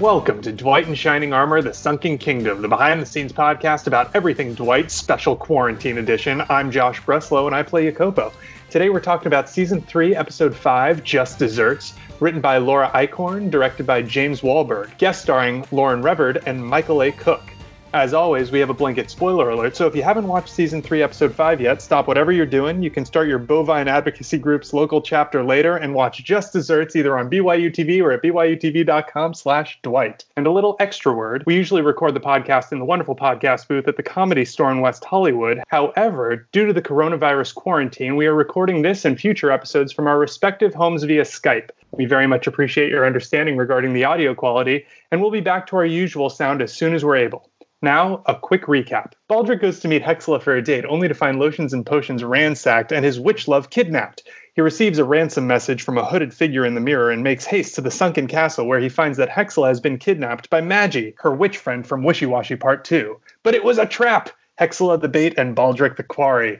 Welcome to Dwight in Shining Armor, The Sunken Kingdom, the behind the scenes podcast about everything Dwight, special quarantine edition. I'm Josh Breslow and I play Jacopo. Today we're talking about season 3, episode 5, Just Desserts, written by Laura Eichhorn, directed by James Wahlberg, guest starring Lauren Reverd and Michael A. Cook. As always, we have a blanket spoiler alert, so if you haven't watched season 3, episode 5 yet, stop whatever you're doing. You can start your bovine advocacy group's local chapter later and watch Just Desserts either on BYU TV or at byutv.com slash Dwight. And a little extra word, we usually record the podcast in the wonderful podcast booth at the Comedy Store in West Hollywood. However, due to the coronavirus quarantine, we are recording this and future episodes from our respective homes via Skype. We very much appreciate your understanding regarding the audio quality, and we'll be back to our usual sound as soon as we're able. Now, a quick recap. Baldric goes to meet Hexla for a date, only to find lotions and potions ransacked and his witch love kidnapped. He receives a ransom message from a hooded figure in the mirror and makes haste to the sunken castle where he finds that Hexla has been kidnapped by Maggie, her witch friend from Wishy Washy Part 2. But it was a trap! Hexla the bait and Baldric the quarry.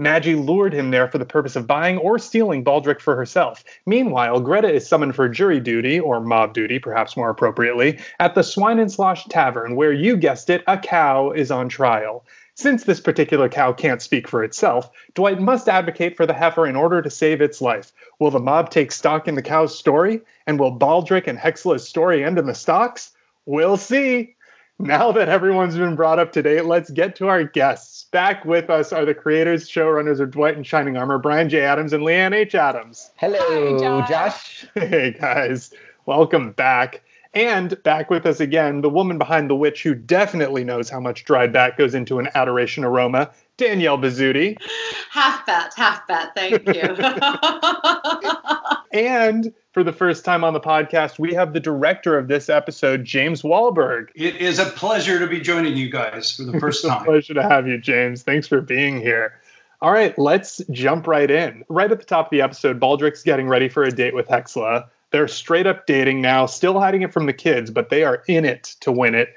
Maggie lured him there for the purpose of buying or stealing Baldric for herself. Meanwhile, Greta is summoned for jury duty, or mob duty, perhaps more appropriately, at the Swine and Slosh Tavern, where you guessed it, a cow is on trial. Since this particular cow can't speak for itself, Dwight must advocate for the heifer in order to save its life. Will the mob take stock in the cow's story? And will Baldric and Hexla's story end in the stocks? We'll see. Now that everyone's been brought up to date, let's get to our guests. Back with us are the creators, showrunners of Dwight in Shining Armor, Brian J. Adams and Leanne H. Adams. Hello, Hi, Josh. Josh. Hey, guys. Welcome back. And back with us again, the woman behind the witch who definitely knows how much dried bat goes into an adoration aroma, Danielle Bisutti. Half bat, half bat. Thank you. and for the first time on the podcast, we have the director of this episode, James Wahlberg. It is a pleasure to be joining you guys for the first time. pleasure to have you, James. Thanks for being here. All right, let's jump right in. Right at the top of the episode, Baldric's getting ready for a date with Hexla. They're straight up dating now, still hiding it from the kids, but they are in it to win it.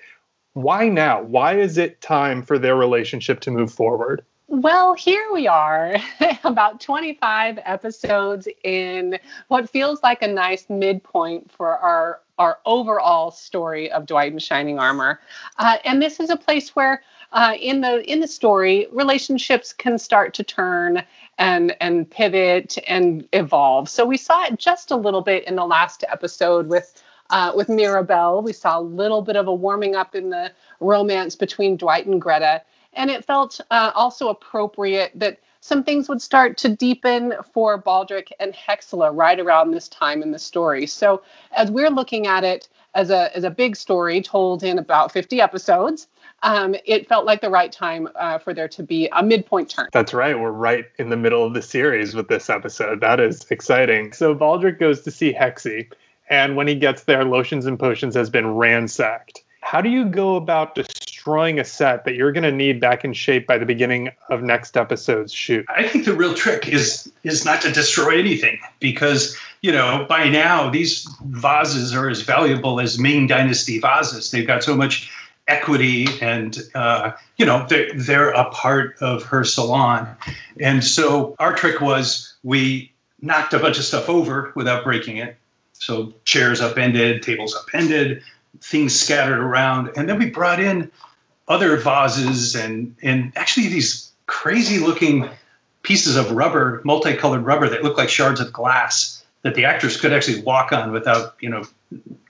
Why now? Why is it time for their relationship to move forward? Well, here we are, about 25 episodes in what feels like a nice midpoint for our our overall story of Dwight in Shining Armor. Uh, and this is a place where, uh, in the in the story, relationships can start to turn and and pivot and evolve. So we saw it just a little bit in the last episode with. Uh, with Mirabel, we saw a little bit of a warming up in the romance between Dwight and Greta. And it felt uh, also appropriate that some things would start to deepen for Baldric and Hexla right around this time in the story. So as we're looking at it as a as a big story told in about 50 episodes, um, it felt like the right time uh, for there to be a midpoint turn. That's right. We're right in the middle of the series with this episode. That is exciting. So Baldric goes to see Hexy, and when he gets there, Lotions and Potions has been ransacked. How do you go about destroying a set that you're going to need back in shape by the beginning of next episode's shoot? I think the real trick is is not to destroy anything because you know by now these vases are as valuable as Ming Dynasty vases. They've got so much equity and uh, you know they're, they're a part of her salon and so our trick was we knocked a bunch of stuff over without breaking it so chairs upended tables upended things scattered around. And then we brought in other vases and and actually these crazy looking pieces of rubber, multicolored rubber that look like shards of glass that the actors could actually walk on without you know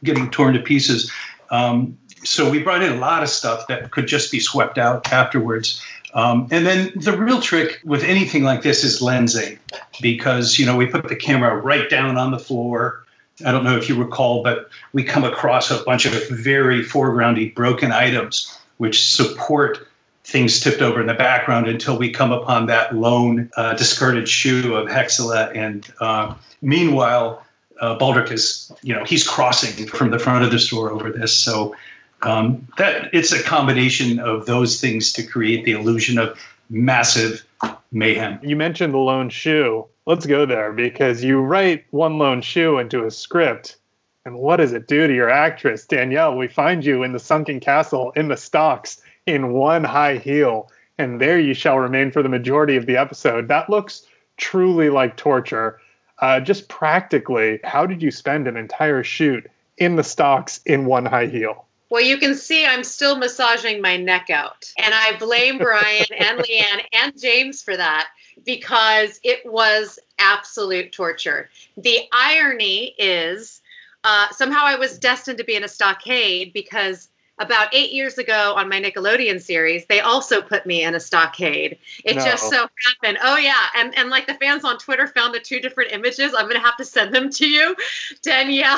getting torn to pieces. Um, so we brought in a lot of stuff that could just be swept out afterwards. Um, and then the real trick with anything like this is lensing, because you know we put the camera right down on the floor. I don't know if you recall, but we come across a bunch of very foregroundy broken items which support things tipped over in the background until we come upon that lone uh, discarded shoe of Hexla. And uh, meanwhile, uh, Baldric is, you know, he's crossing from the front of the store over this. So um, that it's a combination of those things to create the illusion of massive mayhem. You mentioned the lone shoe let's go there because you write one lone shoe into a script. And what does it do to your actress? Danielle, we find you in the sunken castle in the stocks in one high heel, and there you shall remain for the majority of the episode. That looks truly like torture. Uh, just practically, how did you spend an entire shoot in the stocks in one high heel? Well, you can see I'm still massaging my neck out. And I blame Brian and Leanne and James for that because it was absolute torture. The irony is uh, somehow I was destined to be in a stockade because about eight years ago on my Nickelodeon series, they also put me in a stockade. It no. just so happened. Oh yeah, and and like the fans on Twitter found the two different images. I'm gonna have to send them to you. Danielle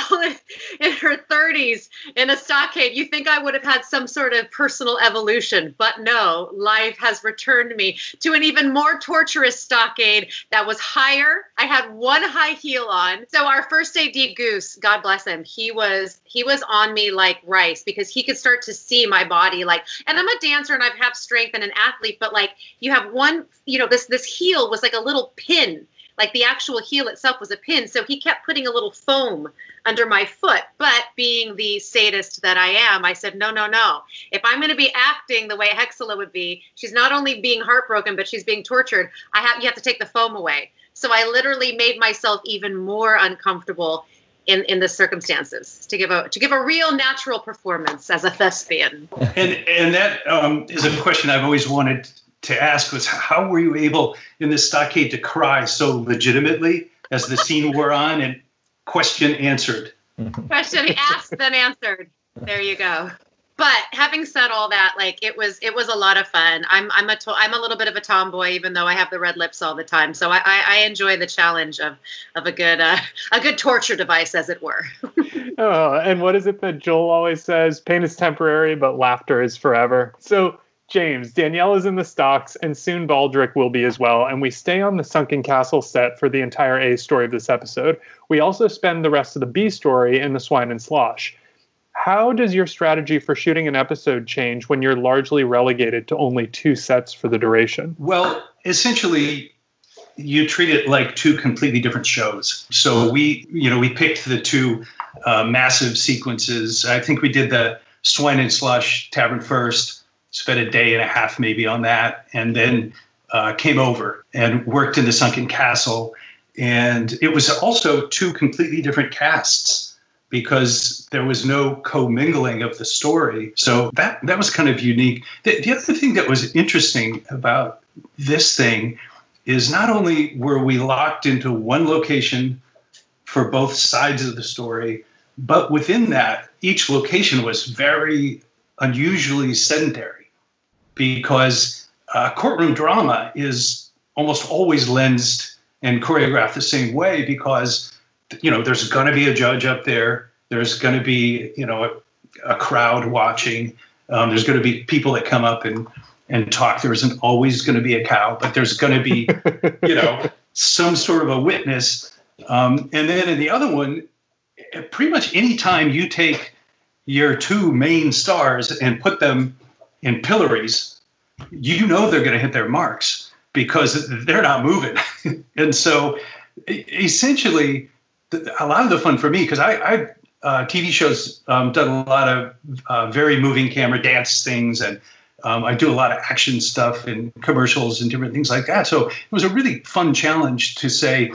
in her 30s in a stockade. You think I would have had some sort of personal evolution, but no. Life has returned me to an even more torturous stockade that was higher. I had one high heel on. So our first AD Goose, God bless him, he was he was on me like rice because he could start to see my body like and i'm a dancer and i have strength and an athlete but like you have one you know this this heel was like a little pin like the actual heel itself was a pin so he kept putting a little foam under my foot but being the sadist that i am i said no no no. If i'm going to be acting the way hexla would be she's not only being heartbroken but she's being tortured. I have you have to take the foam away. So i literally made myself even more uncomfortable in in the circumstances to give a to give a real natural performance as a thespian. And and that um, is a question I've always wanted to ask was how were you able in this stockade to cry so legitimately as the scene wore on and question answered. Question asked then answered. There you go but having said all that like it was it was a lot of fun i'm i'm a to- i'm a little bit of a tomboy even though i have the red lips all the time so i i, I enjoy the challenge of of a good uh, a good torture device as it were oh and what is it that joel always says pain is temporary but laughter is forever so James, Danielle is in the stocks, and soon Baldric will be as well. And we stay on the Sunken Castle set for the entire A story of this episode. We also spend the rest of the B story in the Swine and Slosh. How does your strategy for shooting an episode change when you're largely relegated to only two sets for the duration? Well, essentially, you treat it like two completely different shows. So we, you know, we picked the two uh, massive sequences. I think we did the Swine and Slosh Tavern first, spent a day and a half maybe on that, and then uh, came over and worked in the Sunken Castle. And it was also two completely different casts because there was no commingling of the story. So that that was kind of unique. The, the other thing that was interesting about this thing is not only were we locked into one location for both sides of the story, but within that, each location was very unusually sedentary because uh, courtroom drama is almost always lensed and choreographed the same way because you know, there's going to be a judge up there. There's going to be, you know, a, a crowd watching. Um, there's going to be people that come up and and talk. There isn't always going to be a cow, but there's going to be, you know, some sort of a witness. Um, and then in the other one, pretty much any time you take your two main stars and put them in pillories, you know they're going to hit their marks because they're not moving. and so essentially, a lot of the fun for me because I, I uh, TV shows um, done a lot of uh, very moving camera dance things, and um, I do a lot of action stuff and commercials and different things like that. So it was a really fun challenge to say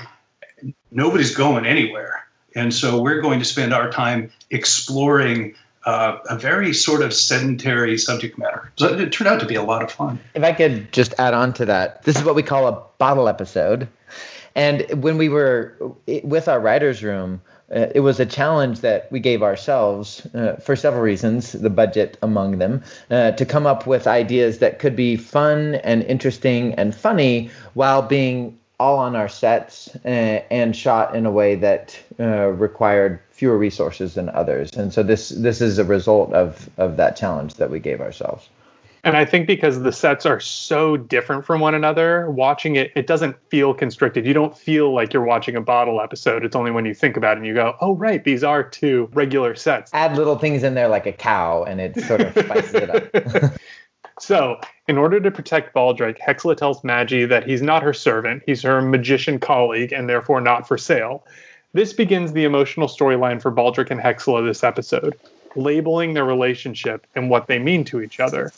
nobody's going anywhere, and so we're going to spend our time exploring. Uh, a very sort of sedentary subject matter. So it turned out to be a lot of fun. If I could just add on to that, this is what we call a bottle episode. And when we were with our writers' room, uh, it was a challenge that we gave ourselves uh, for several reasons, the budget among them, uh, to come up with ideas that could be fun and interesting and funny while being all on our sets uh, and shot in a way that uh, required fewer resources than others. And so this this is a result of of that challenge that we gave ourselves. And I think because the sets are so different from one another, watching it, it doesn't feel constricted. You don't feel like you're watching a bottle episode. It's only when you think about it and you go, oh, right, these are two regular sets. Add little things in there like a cow and it sort of spices it up. so, in order to protect Baldric, Hexla tells Maggie that he's not her servant, he's her magician colleague and therefore not for sale. This begins the emotional storyline for Baldric and Hexla this episode, labeling their relationship and what they mean to each other.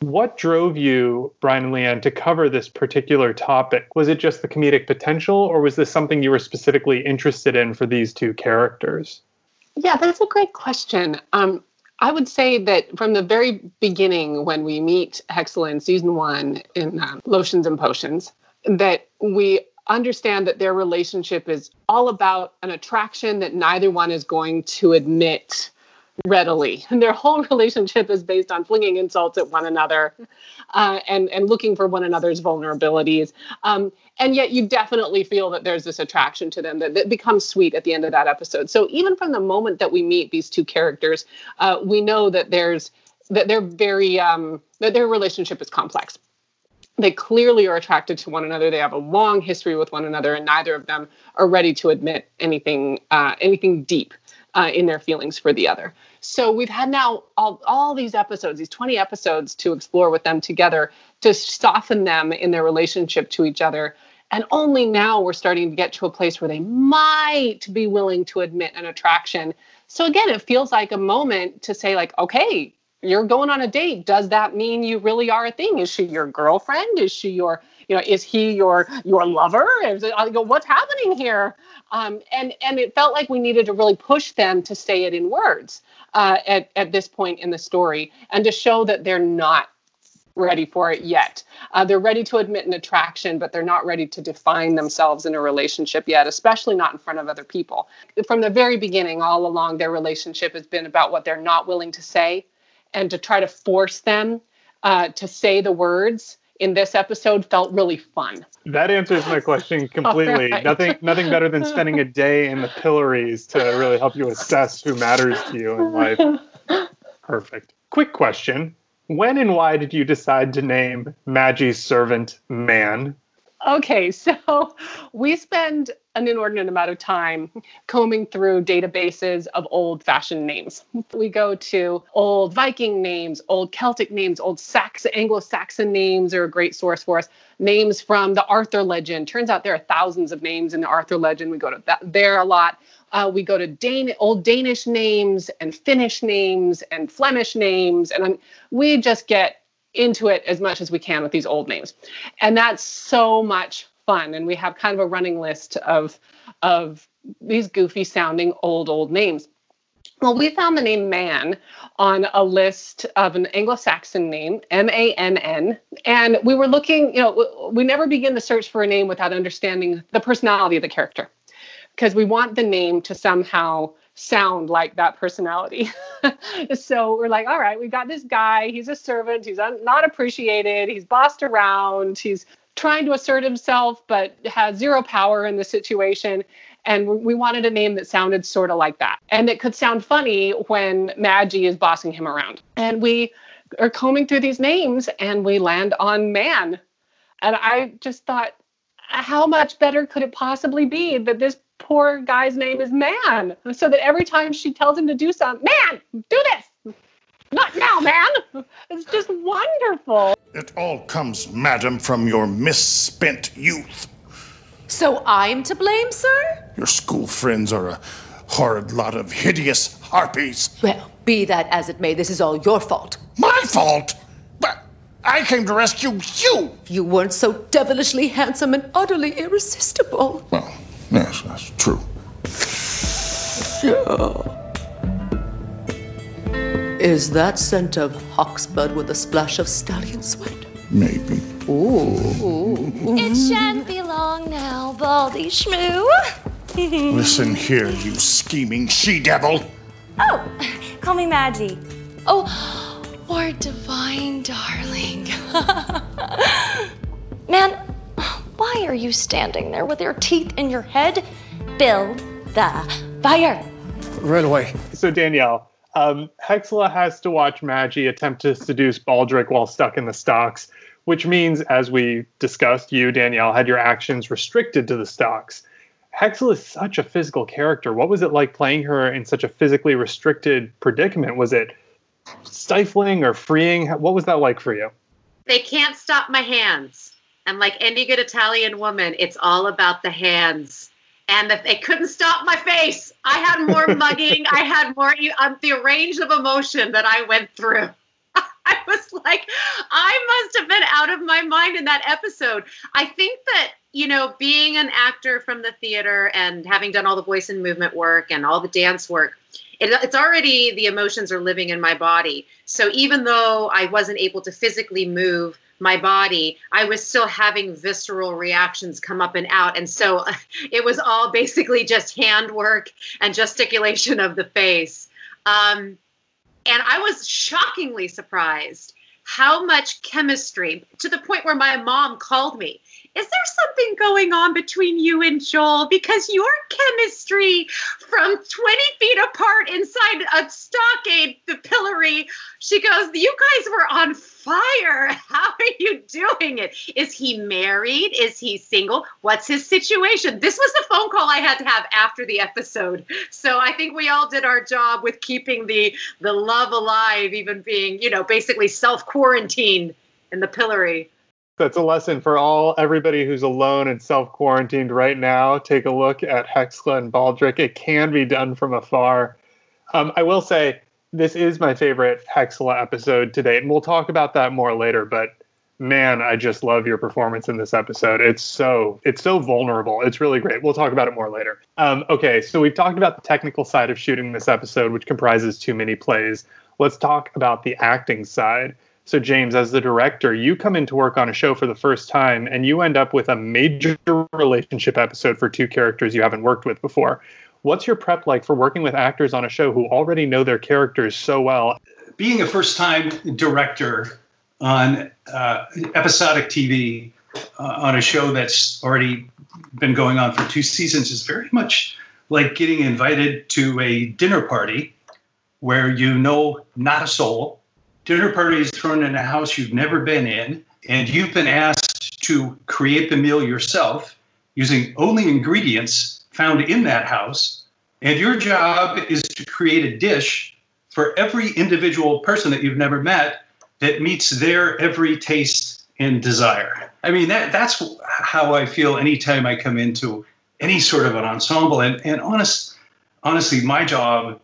What drove you, Brian and Leanne, to cover this particular topic? Was it just the comedic potential, or was this something you were specifically interested in for these two characters? Yeah, that's a great question. Um, I would say that from the very beginning, when we meet Hexla in season one in uh, Lotions and Potions, that we understand that their relationship is all about an attraction that neither one is going to admit readily. And their whole relationship is based on flinging insults at one another uh, and, and looking for one another's vulnerabilities. Um, and yet you definitely feel that there's this attraction to them that, that becomes sweet at the end of that episode. So even from the moment that we meet these two characters, uh, we know that there's that they're very um, that their relationship is complex they clearly are attracted to one another. They have a long history with one another, and neither of them are ready to admit anything uh, anything deep uh, in their feelings for the other. So we've had now all, all these episodes, these 20 episodes to explore with them together to soften them in their relationship to each other. And only now we're starting to get to a place where they might be willing to admit an attraction. So again, it feels like a moment to say, like, okay, you're going on a date. Does that mean you really are a thing? Is she your girlfriend? Is she your, you know, is he your your lover? Is it, I go, what's happening here? Um, and and it felt like we needed to really push them to say it in words uh, at at this point in the story, and to show that they're not ready for it yet. Uh, they're ready to admit an attraction, but they're not ready to define themselves in a relationship yet, especially not in front of other people. From the very beginning, all along, their relationship has been about what they're not willing to say and to try to force them uh, to say the words in this episode felt really fun. That answers my question completely. right. Nothing nothing better than spending a day in the pillories to really help you assess who matters to you in life. Perfect. Quick question. When and why did you decide to name Maggie's servant Man? Okay, so we spend an inordinate amount of time combing through databases of old fashioned names. We go to old Viking names, old Celtic names, old Sax- Anglo Saxon names are a great source for us. Names from the Arthur legend. Turns out there are thousands of names in the Arthur legend. We go to that there a lot. Uh, we go to Dan- old Danish names and Finnish names and Flemish names. And um, we just get into it as much as we can with these old names. And that's so much fun. And we have kind of a running list of, of these goofy sounding old, old names. Well, we found the name man on a list of an Anglo Saxon name, M A N N. And we were looking, you know, we never begin the search for a name without understanding the personality of the character because we want the name to somehow sound like that personality. so we're like, all right, we got this guy. He's a servant. He's un- not appreciated. He's bossed around. He's trying to assert himself, but has zero power in the situation. And we wanted a name that sounded sort of like that. And it could sound funny when Maggie is bossing him around. And we are combing through these names and we land on man. And I just thought, how much better could it possibly be that this poor guy's name is Man. So that every time she tells him to do something, Man, do this. Not now, man. It's just wonderful. It all comes, madam, from your misspent youth. So I'm to blame, sir? Your school friends are a horrid lot of hideous harpies. Well, be that as it may, this is all your fault. My fault? But I came to rescue you. You weren't so devilishly handsome and utterly irresistible. Well, Yes, that's true. Is that scent of hawk's blood with a splash of stallion sweat? Maybe. Ooh. It shan't be long now, Baldy Schmoo. Listen here, you scheming she devil. Oh, call me Maggie. Oh, or Divine Darling. Man, why are you standing there with your teeth in your head? Build the fire. Right away. So, Danielle, um, Hexla has to watch Maggie attempt to seduce Baldric while stuck in the stocks, which means, as we discussed, you, Danielle, had your actions restricted to the stocks. Hexla is such a physical character. What was it like playing her in such a physically restricted predicament? Was it stifling or freeing? What was that like for you? They can't stop my hands. And like any good Italian woman, it's all about the hands. And they couldn't stop my face. I had more mugging. I had more um, the range of emotion that I went through. I was like, I must have been out of my mind in that episode. I think that, you know, being an actor from the theater and having done all the voice and movement work and all the dance work, it, it's already the emotions are living in my body. So even though I wasn't able to physically move my body, I was still having visceral reactions come up and out. And so it was all basically just handwork and gesticulation of the face. Um, and I was shockingly surprised how much chemistry to the point where my mom called me is there something going on between you and Joel? Because your chemistry from 20 feet apart inside a stockade, the pillory, she goes, You guys were on fire. How are you doing it? Is he married? Is he single? What's his situation? This was the phone call I had to have after the episode. So I think we all did our job with keeping the the love alive, even being, you know, basically self quarantined in the pillory that's a lesson for all everybody who's alone and self quarantined right now. Take a look at Hexla and Baldric. It can be done from afar. Um, I will say this is my favorite Hexla episode to date, and we'll talk about that more later. But man, I just love your performance in this episode. It's so it's so vulnerable. It's really great. We'll talk about it more later. Um, okay, so we've talked about the technical side of shooting this episode, which comprises too many plays. Let's talk about the acting side. So, James, as the director, you come into work on a show for the first time and you end up with a major relationship episode for two characters you haven't worked with before. What's your prep like for working with actors on a show who already know their characters so well? Being a first time director on uh, episodic TV uh, on a show that's already been going on for two seasons is very much like getting invited to a dinner party where you know not a soul dinner party is thrown in a house you've never been in, and you've been asked to create the meal yourself using only ingredients found in that house. And your job is to create a dish for every individual person that you've never met that meets their every taste and desire. I mean, that, that's how I feel anytime I come into any sort of an ensemble. And, and honest, honestly, my job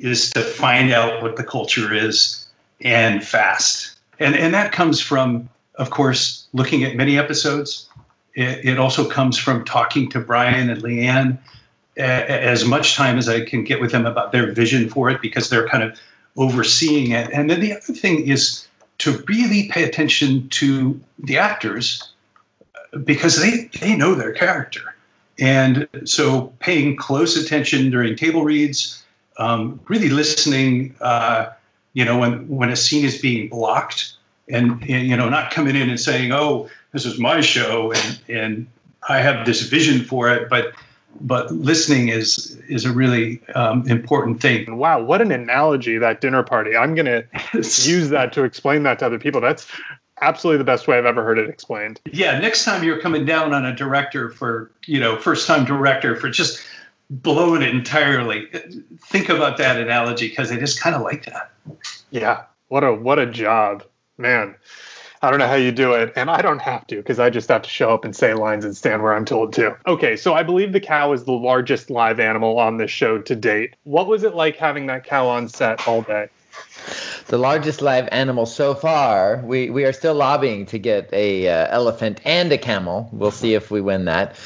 is to find out what the culture is and fast. And, and that comes from, of course, looking at many episodes. It, it also comes from talking to Brian and Leanne as much time as I can get with them about their vision for it because they're kind of overseeing it. And then the other thing is to really pay attention to the actors because they, they know their character. And so paying close attention during table reads, um, really listening uh, you know, when when a scene is being blocked, and, and you know, not coming in and saying, "Oh, this is my show," and and I have this vision for it, but but listening is is a really um, important thing. Wow, what an analogy that dinner party! I'm gonna use that to explain that to other people. That's absolutely the best way I've ever heard it explained. Yeah, next time you're coming down on a director for you know first time director for just blowing it entirely. Think about that analogy because it is kind of like that. Yeah. What a what a job, man. I don't know how you do it, and I don't have to because I just have to show up and say lines and stand where I'm told to. Okay, so I believe the cow is the largest live animal on this show to date. What was it like having that cow on set all day? The largest live animal so far. We we are still lobbying to get a uh, elephant and a camel. We'll see if we win that.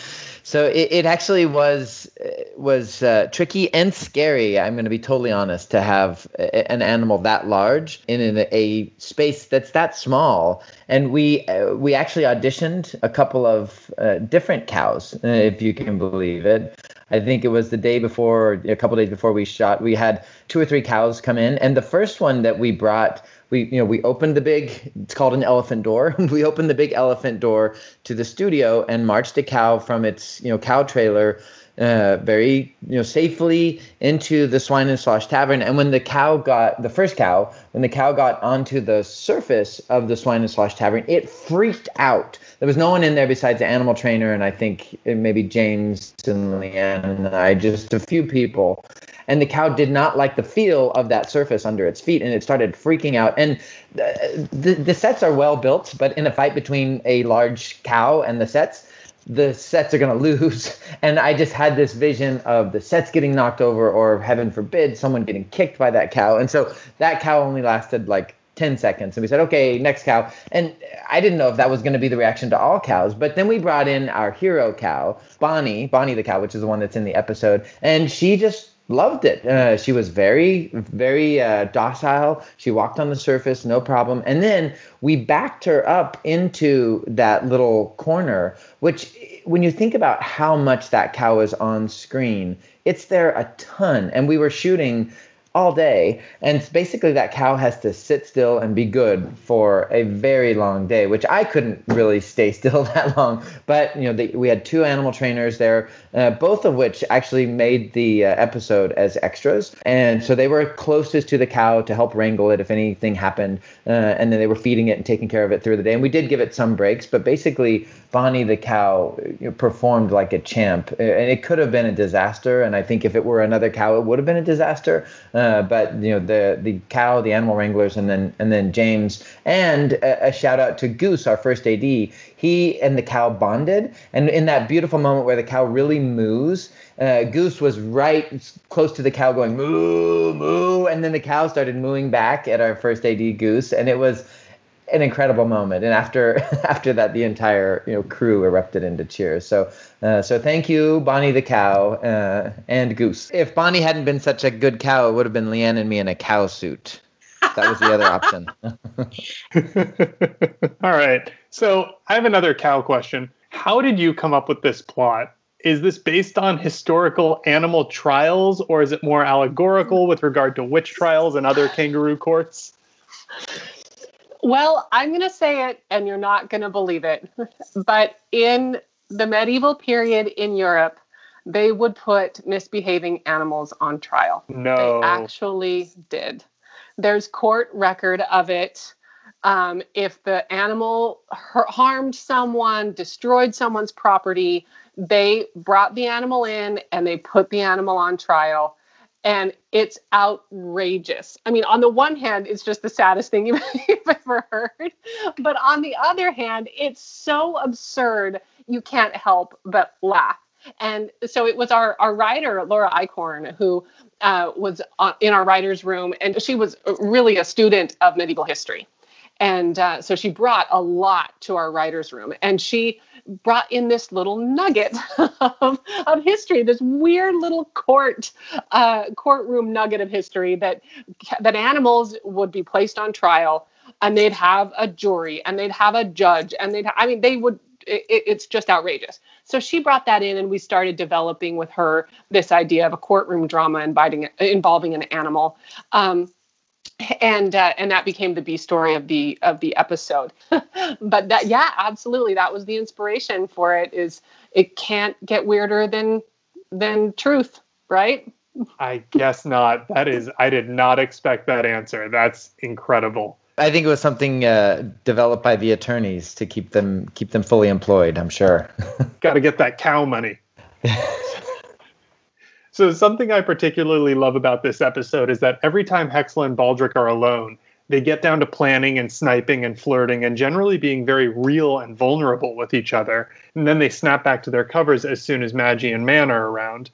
So it, it actually was was uh, tricky and scary. I'm going to be totally honest to have a, an animal that large in a, a space that's that small. And we uh, we actually auditioned a couple of uh, different cows, uh, if you can believe it. I think it was the day before, a couple days before we shot. We had two or three cows come in, and the first one that we brought we you know we opened the big it's called an elephant door. We opened the big elephant door to the studio and marched a cow from its you know cow trailer uh, very you know safely into the swine and slosh tavern. And when the cow got the first cow when the cow got onto the surface of the swine and slosh tavern it freaked out. There was no one in there besides the animal trainer and i think maybe james and leanne and i just a few people. And the cow did not like the feel of that surface under its feet and it started freaking out. And the, the, the sets are well built but in a fight between a large cow and the sets the sets are going to lose and i just had this vision of the sets getting knocked over or heaven forbid someone getting kicked by that cow and so that cow only lasted like 10 seconds. And we said, okay, next cow. And I didn't know if that was going to be the reaction to all cows. But then we brought in our hero cow, Bonnie, Bonnie the cow, which is the one that's in the episode. And she just loved it. Uh, she was very, very uh, docile. She walked on the surface, no problem. And then we backed her up into that little corner, which, when you think about how much that cow is on screen, it's there a ton. And we were shooting all day. And basically, that cow has to sit still and be good for a very long day, which I couldn't really stay still that long. But you know, they, we had two animal trainers there, uh, both of which actually made the uh, episode as extras, and so they were closest to the cow to help wrangle it if anything happened, uh, and then they were feeding it and taking care of it through the day. And we did give it some breaks, but basically, Bonnie the cow you know, performed like a champ, and it could have been a disaster. And I think if it were another cow, it would have been a disaster. Uh, but you know, the the cow, the animal wranglers, and then and then James, and a, a, shout out to Goose, our first AD. He and the cow bonded, and in that beautiful moment where the cow really moos, uh, Goose was right close to the cow, going moo moo, and then the cow started mooing back at our first AD Goose, and it was an incredible moment. And after after that, the entire you know crew erupted into cheers. So uh, so thank you, Bonnie the cow uh, and Goose. If Bonnie hadn't been such a good cow, it would have been Leanne and me in a cow suit. That was the other option. All right. So I have another cow question. How did you come up with this plot? Is this based on historical animal trials, or is it more allegorical with regard to witch trials and other kangaroo courts? Well, I'm going to say it and you're not going to believe it. but in the medieval period in Europe, they would put misbehaving animals on trial. No. They actually did. There's court record of it. Um, if the animal harmed someone, destroyed someone's property, they brought the animal in and they put the animal on trial and it's outrageous. I mean, on the one hand, it's just the saddest thing you've, ever heard, but on the other hand, it's so absurd you can't help but laugh. And so it was our our writer Laura Eichhorn who uh, was in our writers' room, and she was really a student of medieval history, and uh, so she brought a lot to our writers' room, and she brought in this little nugget of, of history, this weird little court uh, courtroom nugget of history that that animals would be placed on trial and they'd have a jury and they'd have a judge and they'd I mean they would it, it's just outrageous. So she brought that in, and we started developing with her this idea of a courtroom drama inviting, involving an animal. Um, and uh, and that became the B story of the of the episode. but that yeah, absolutely, that was the inspiration for it. Is it can't get weirder than than truth, right? I guess not. That is, I did not expect that answer. That's incredible. I think it was something uh, developed by the attorneys to keep them keep them fully employed. I'm sure. Got to get that cow money. So, something I particularly love about this episode is that every time Hexla and Baldric are alone, they get down to planning and sniping and flirting and generally being very real and vulnerable with each other. And then they snap back to their covers as soon as Maggie and Man are around.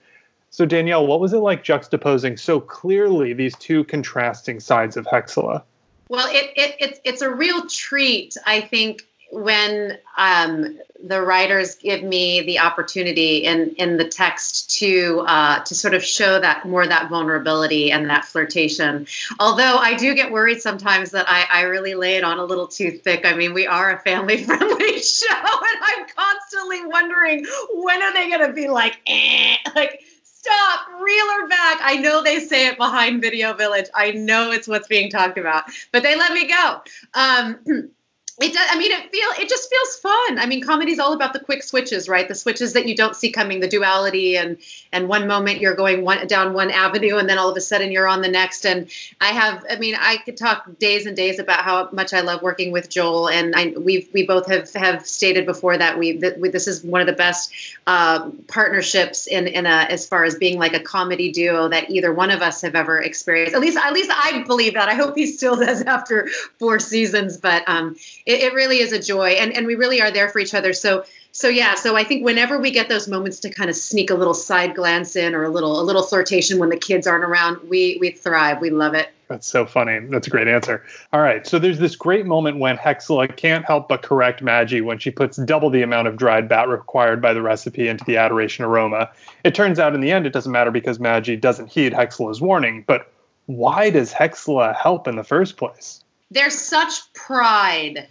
So, Danielle, what was it like juxtaposing so clearly these two contrasting sides of Hexla? Well, it, it, it, it's a real treat, I think, when um, the writers give me the opportunity in in the text to uh, to sort of show that more that vulnerability and that flirtation. Although I do get worried sometimes that I, I really lay it on a little too thick. I mean, we are a family friendly show, and I'm constantly wondering when are they going to be like, eh, like stop, reel her back. I know they say it behind Video Village. I know it's what's being talked about, but they let me go. Um, it does i mean it feel it just feels fun. I mean comedy is all about the quick switches right? The switches that you don't see coming the duality and and one moment you're going one down one avenue and then all of a sudden you're on the next. And i have i mean i could talk days and days about how much i love working with joel and i we we both have have stated before that we that we, this is one of the best uh, partnerships in in a as far as being like a comedy duo that either one of us have ever experienced. At least at least i believe that. I hope he still does after four seasons but um it, it really is a joy and and we really are there for each other so So yeah, so I think whenever we get those moments to kind of sneak a little side glance in or a little a little flirtation when the kids aren't around, we we thrive. We love it. That's so funny. That's a great answer. All right. So there's this great moment when Hexla can't help but correct Maggie when she puts double the amount of dried bat required by the recipe into the adoration aroma. It turns out in the end it doesn't matter because Maggie doesn't heed Hexla's warning. But why does Hexla help in the first place? There's such pride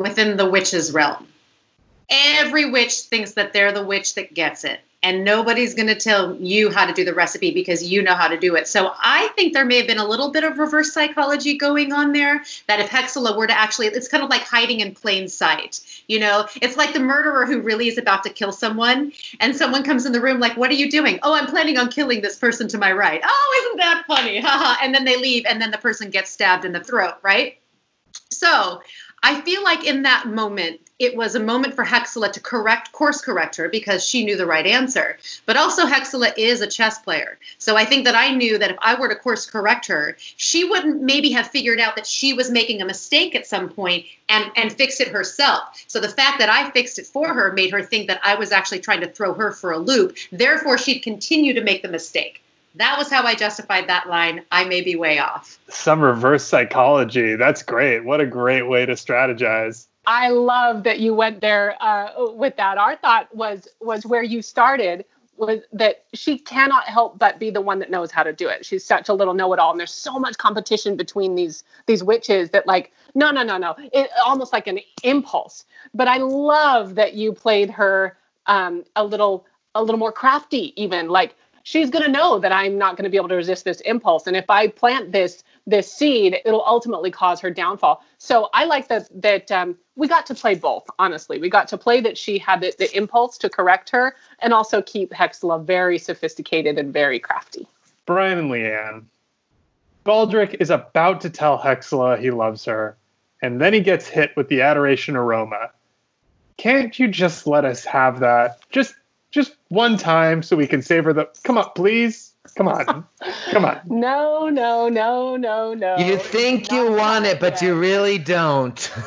within the witch's realm. Every witch thinks that they're the witch that gets it and nobody's going to tell you how to do the recipe because you know how to do it. So I think there may have been a little bit of reverse psychology going on there that if Hexla were to actually, it's kind of like hiding in plain sight. You know, it's like the murderer who really is about to kill someone and someone comes in the room like, what are you doing? Oh, I'm planning on killing this person to my right. Oh, isn't that funny? and then they leave and then the person gets stabbed in the throat, right? So I feel like in that moment, it was a moment for Hexla to correct, course correct her because she knew the right answer. But also, Hexla is a chess player. So I think that I knew that if I were to course correct her, she wouldn't maybe have figured out that she was making a mistake at some point and, and fix it herself. So the fact that I fixed it for her made her think that I was actually trying to throw her for a loop. Therefore, she'd continue to make the mistake. That was how I justified that line. I may be way off. Some reverse psychology. That's great. What a great way to strategize. I love that you went there uh, with that. Our thought was was where you started was that she cannot help but be the one that knows how to do it. She's such a little know-it-all, and there's so much competition between these these witches that like no no no no, it almost like an impulse. But I love that you played her um, a little a little more crafty, even like she's going to know that I'm not going to be able to resist this impulse. And if I plant this this seed, it'll ultimately cause her downfall. So I like that that um, we got to play both. Honestly, we got to play that she had the, the impulse to correct her, and also keep Hexla very sophisticated and very crafty. Brian and Leanne, Baldric is about to tell Hexla he loves her, and then he gets hit with the adoration aroma. Can't you just let us have that? Just just one time so we can savor the come on please. Come on. Come on. No no no no no. You think you want it but you really don't.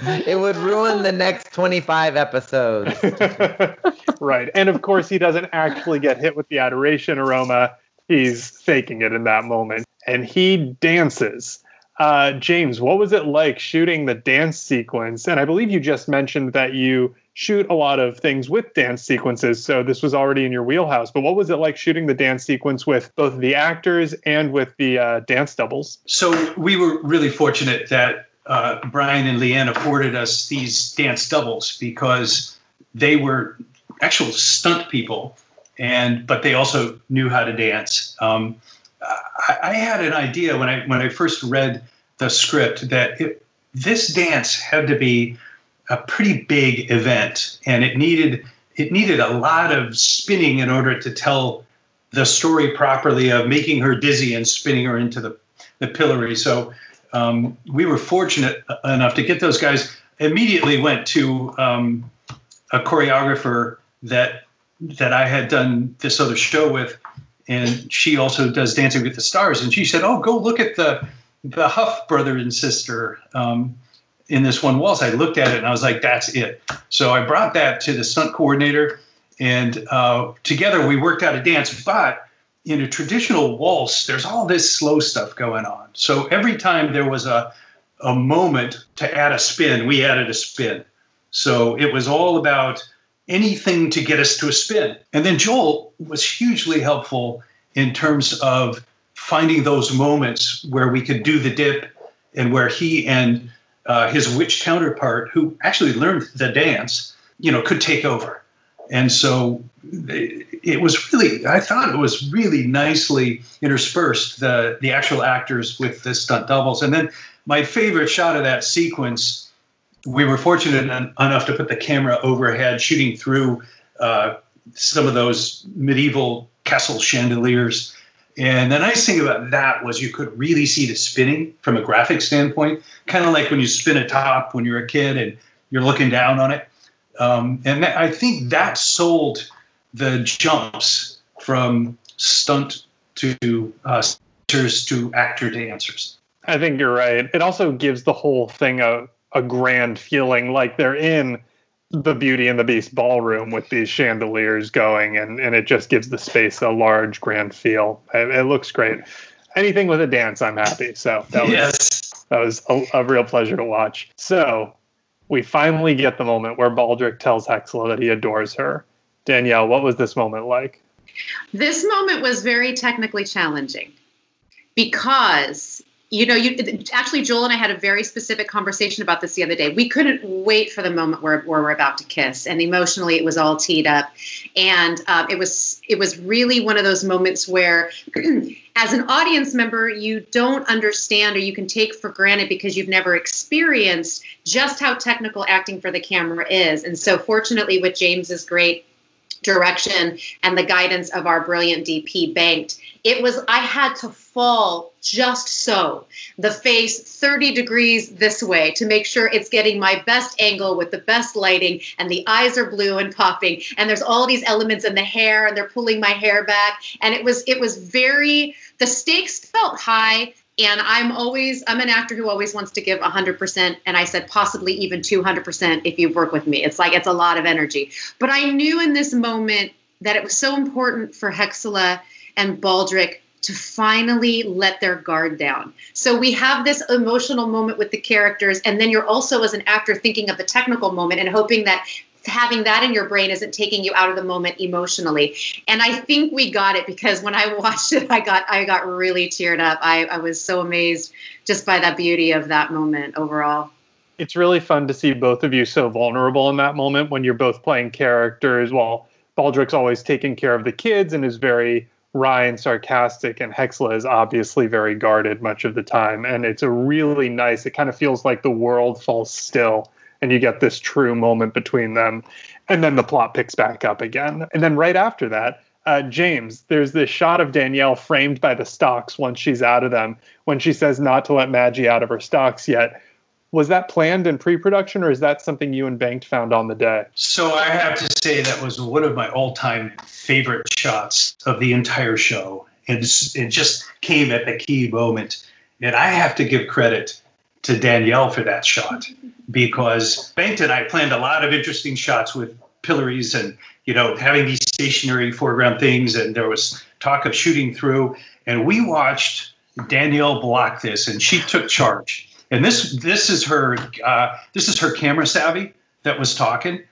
It would ruin the next 25 episodes. Right. And of course he doesn't actually get hit with the adoration aroma. He's faking it in that moment. And he dances. Uh, james what was it like shooting the dance sequence? And i believe you just mentioned that you shoot a lot of things with dance sequences, so this was already in your wheelhouse. But what was it like shooting the dance sequence with both the actors and with the uh, dance doubles? So we were really fortunate that uh, Brian and Leanne afforded us these dance doubles because they were actual stunt people, and but they also knew how to dance. Um, I, I, had an idea when I when I first read the script that it, this dance had to be a pretty big event, and it needed it needed a lot of spinning in order to tell the story properly of making her dizzy and spinning her into the, the pillory. So um, we were fortunate enough to get those guys. Immediately went to um, a choreographer that that I had done this other show with, and she also does Dancing with the Stars. And she said, "Oh, go look at the the Hough brother and sister." Um, in this one waltz. I looked at it and I was like, that's it. So I brought that to the stunt coordinator, and uh, together we worked out a dance. But in a traditional waltz, there's all this slow stuff going on. So every time there was a a moment to add a spin, we added a spin. So it was all about anything to get us to a spin. And then Joel was hugely helpful in terms of finding those moments where we could do the dip and where he and uh, his witch counterpart, who actually learned the dance, you know, could take over. And so it, it was really, I thought it was really nicely interspersed, the, the actual actors with the stunt doubles. And then my favorite shot of that sequence, we were fortunate enough to put the camera overhead, shooting through uh, some of those medieval castle chandeliers and the nice thing about that was you could really see the spinning from a graphic standpoint, kind of like when you spin a top when you're a kid and you're looking down on it. Um, and that, I think that sold the jumps from stunt to uh, to actor dancers. I think you're right. It also gives the whole thing a a grand feeling like they're in the Beauty and the Beast ballroom with these chandeliers going, and, and it just gives the space a large, grand feel. It, it looks great. Anything with a dance, I'm happy. So that was, yes. that was a, a real pleasure to watch. So we finally get the moment where Baldric tells Hexla that he adores her. Danielle, what was this moment like? This moment was very technically challenging because you know you actually joel and i had a very specific conversation about this the other day. We couldn't wait for the moment where, where we're about to kiss and emotionally it was all teed up. And um, it was it was really one of those moments where as an audience member you don't understand or you can take for granted because you've never experienced just how technical acting for the camera is. And so fortunately with james's great direction and the guidance of our brilliant DP banked, it was, I had to fall just so, the face 30 degrees this way to make sure it's getting my best angle with the best lighting and the eyes are blue and popping. And there's all these elements in the hair and they're pulling my hair back. And it was, it was very, the stakes felt high. And i'm always i'm an actor who always wants to give 100% and i said possibly even 200% if you work with me. It's like it's a lot of energy. But i knew in this moment that it was so important for hexla and baldric to finally let their guard down. So we have this emotional moment with the characters, and then you're also, as an actor, thinking of the technical moment and hoping that having that in your brain isn't taking you out of the moment emotionally. And i think we got it because when i watched it i got i got really teared up. I, I was so amazed just by that beauty of that moment overall. It's really fun to see both of you so vulnerable in that moment when you're both playing characters while baldric's always taking care of the kids and is very wry and sarcastic and hexla is obviously very guarded much of the time. And it's a really nice it kind of feels like the world falls still and you get this true moment between them. And then the plot picks back up again. And then right after that uh, james there's this shot of danielle framed by the stocks once she's out of them when she says not to let maggie out of her stocks yet was that planned in pre-production or is that something you and banked found on the day? So i have to say that was one of my all-time favorite shots of the entire show. And it just came at the key moment. And i have to give credit to danielle for that shot because Banked and I planned a lot of interesting shots with pillories and you know having these stationary foreground things. And there was talk of shooting through. And we watched Danielle block this and she took charge and this this is her uh, this is her camera savvy that was talking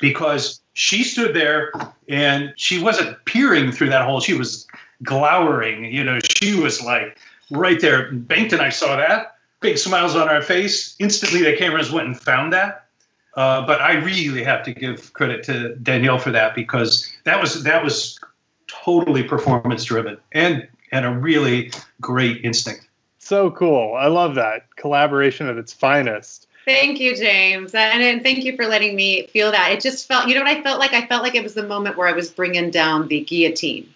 because she stood there and she wasn't peering through that hole she was glowering you know she was like right there Banked and I saw that big smiles on our face. Instantly, the cameras went and found that. Uh, but I really have to give credit to Danielle for that because that was that was totally performance driven and and a really great instinct. So cool! I love that collaboration at its finest. Thank you, James, and, and thank you for letting me feel that. It just felt, you know what I felt like? I felt like it was the moment where I was bringing down the guillotine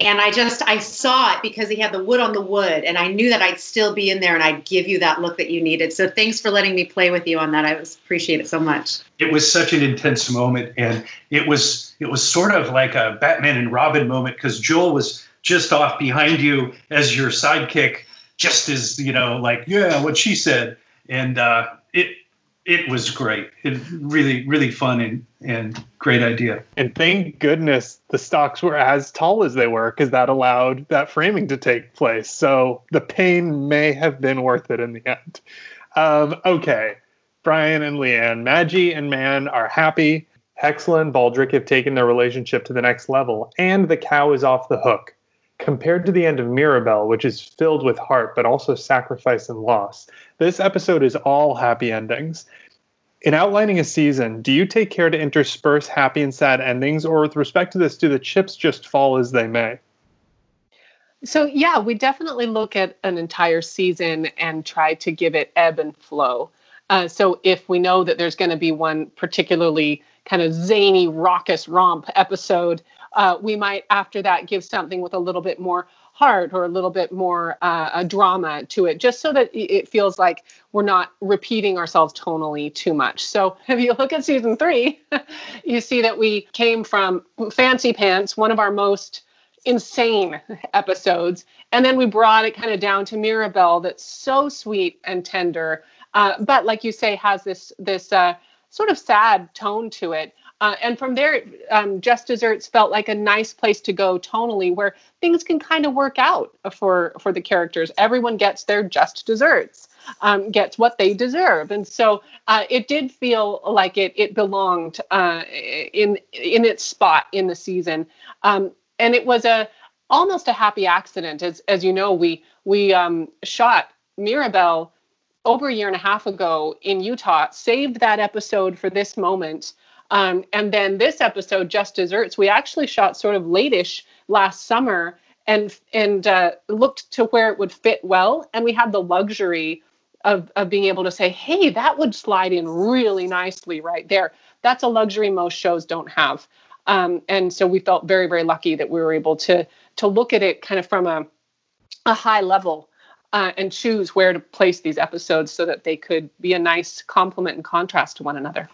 and I just I saw it because he had the wood on the wood, and I knew that I'd still be in there and I'd give you that look that you needed. So thanks for letting me play with you on that. I was appreciate it so much. It was such an intense moment, and it was it was sort of like a Batman and Robin moment because Joel was just off behind you as your sidekick, just as you know, like yeah, what she said, and uh, it it was great. It really, really fun and, and great idea. And thank goodness the stocks were as tall as they were because that allowed that framing to take place. So the pain may have been worth it in the end. Um, okay, Brian and Leanne, Maggie and Man are happy. Hexla and Baldric have taken their relationship to the next level, and the cow is off the hook. Compared to the end of Mirabel, which is filled with heart but also sacrifice and loss, this episode is all happy endings. In outlining a season, do you take care to intersperse happy and sad endings, or with respect to this, do the chips just fall as they may? So, yeah, we definitely look at an entire season and try to give it ebb and flow. Uh, so, if we know that there's going to be one particularly kind of zany, raucous romp episode, uh, we might after that give something with a little bit more heart or a little bit more uh, a drama to it, just so that it feels like we're not repeating ourselves tonally too much. So if you look at season three, you see that we came from Fancy Pants, one of our most insane episodes, and then we brought it kind of down to Mirabel, that's so sweet and tender. uh, but like you say, has this this uh, sort of sad tone to it. Uh, and from there, um, Just Desserts felt like a nice place to go tonally, where things can kind of work out for for the characters. Everyone gets their just desserts, um, gets what they deserve, and so uh, it did feel like it it belonged uh, in in its spot in the season. Um, and it was a almost a happy accident, as as you know, we we um, shot Mirabel over a year and a half ago in Utah, saved that episode for this moment. Um, and then this episode, Just Desserts, we actually shot sort of late-ish last summer and and uh, looked to where it would fit well. And we had the luxury of, of being able to say, hey, that would slide in really nicely right there. That's a luxury most shows don't have. Um, and so we felt very, very lucky that we were able to to look at it kind of from a, a high level uh, and choose where to place these episodes so that they could be a nice complement and contrast to one another.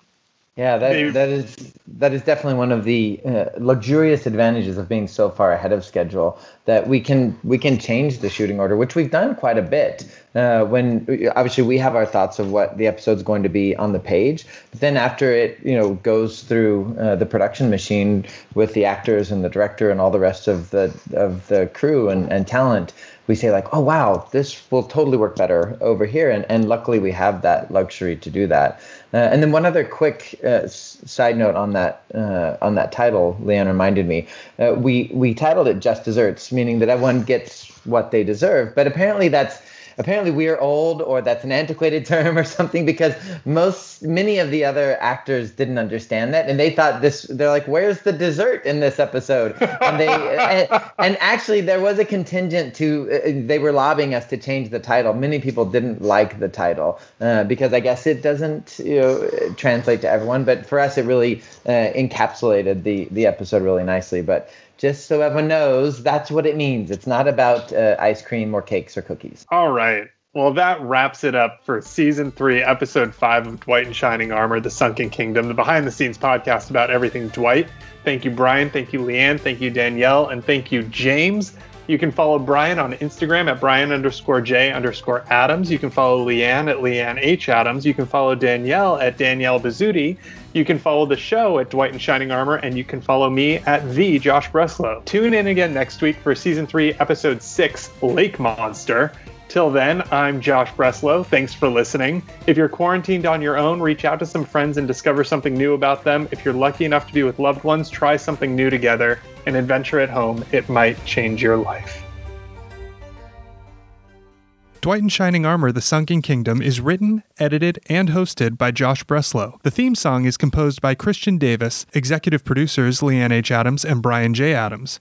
Yeah, that that is that is definitely one of the uh, luxurious advantages of being so far ahead of schedule that we can we can change the shooting order, which we've done quite a bit. Uh, when obviously we have our thoughts of what the episode's going to be on the page, but then after it you know goes through uh, the production machine with the actors and the director and all the rest of the of the crew and, and talent, we say like, oh wow, this will totally work better over here, and and luckily we have that luxury to do that. Uh, and then one other quick uh, side note on that uh, on that title, Leanne reminded me, uh, we we titled it "Just Desserts," meaning that everyone gets what they deserve, but apparently that's apparently we're old or that's an antiquated term or something because most many of the other actors didn't understand that and they thought this they're like where's the dessert in this episode? And they and, and, actually there was a contingent to uh, they were lobbying us to change the title. Many people didn't like the title uh, because i guess it doesn't you know translate to everyone but for us it really uh, encapsulated the the episode really nicely. But just so everyone knows, that's what it means. It's not about uh, ice cream or cakes or cookies. All right. Well, that wraps it up for season three, episode five of Dwight in Shining Armor, The Sunken Kingdom, the behind the scenes podcast about everything Dwight. Thank you, Brian. Thank you, Leanne. Thank you, Danielle. And thank you, James. You can follow Brian on Instagram at Brian underscore J underscore Adams. You can follow Leanne at Leanne H. Adams. You can follow Danielle at Danielle Bisutti. You can follow the show at Dwight in Shining Armor, and you can follow me at the Josh Breslow. Tune in again next week for season three, episode six, Lake Monster. Till then, I'm Josh Breslow. Thanks for listening. If you're quarantined on your own, reach out to some friends and discover something new about them. If you're lucky enough to be with loved ones, try something new together. An adventure at home, it might change your life. Dwight in Shining Armor The Sunken Kingdom is written, edited, and hosted by Josh Breslow. The theme song is composed by Christian Davis, executive producers Leanne H. Adams and Brian J. Adams.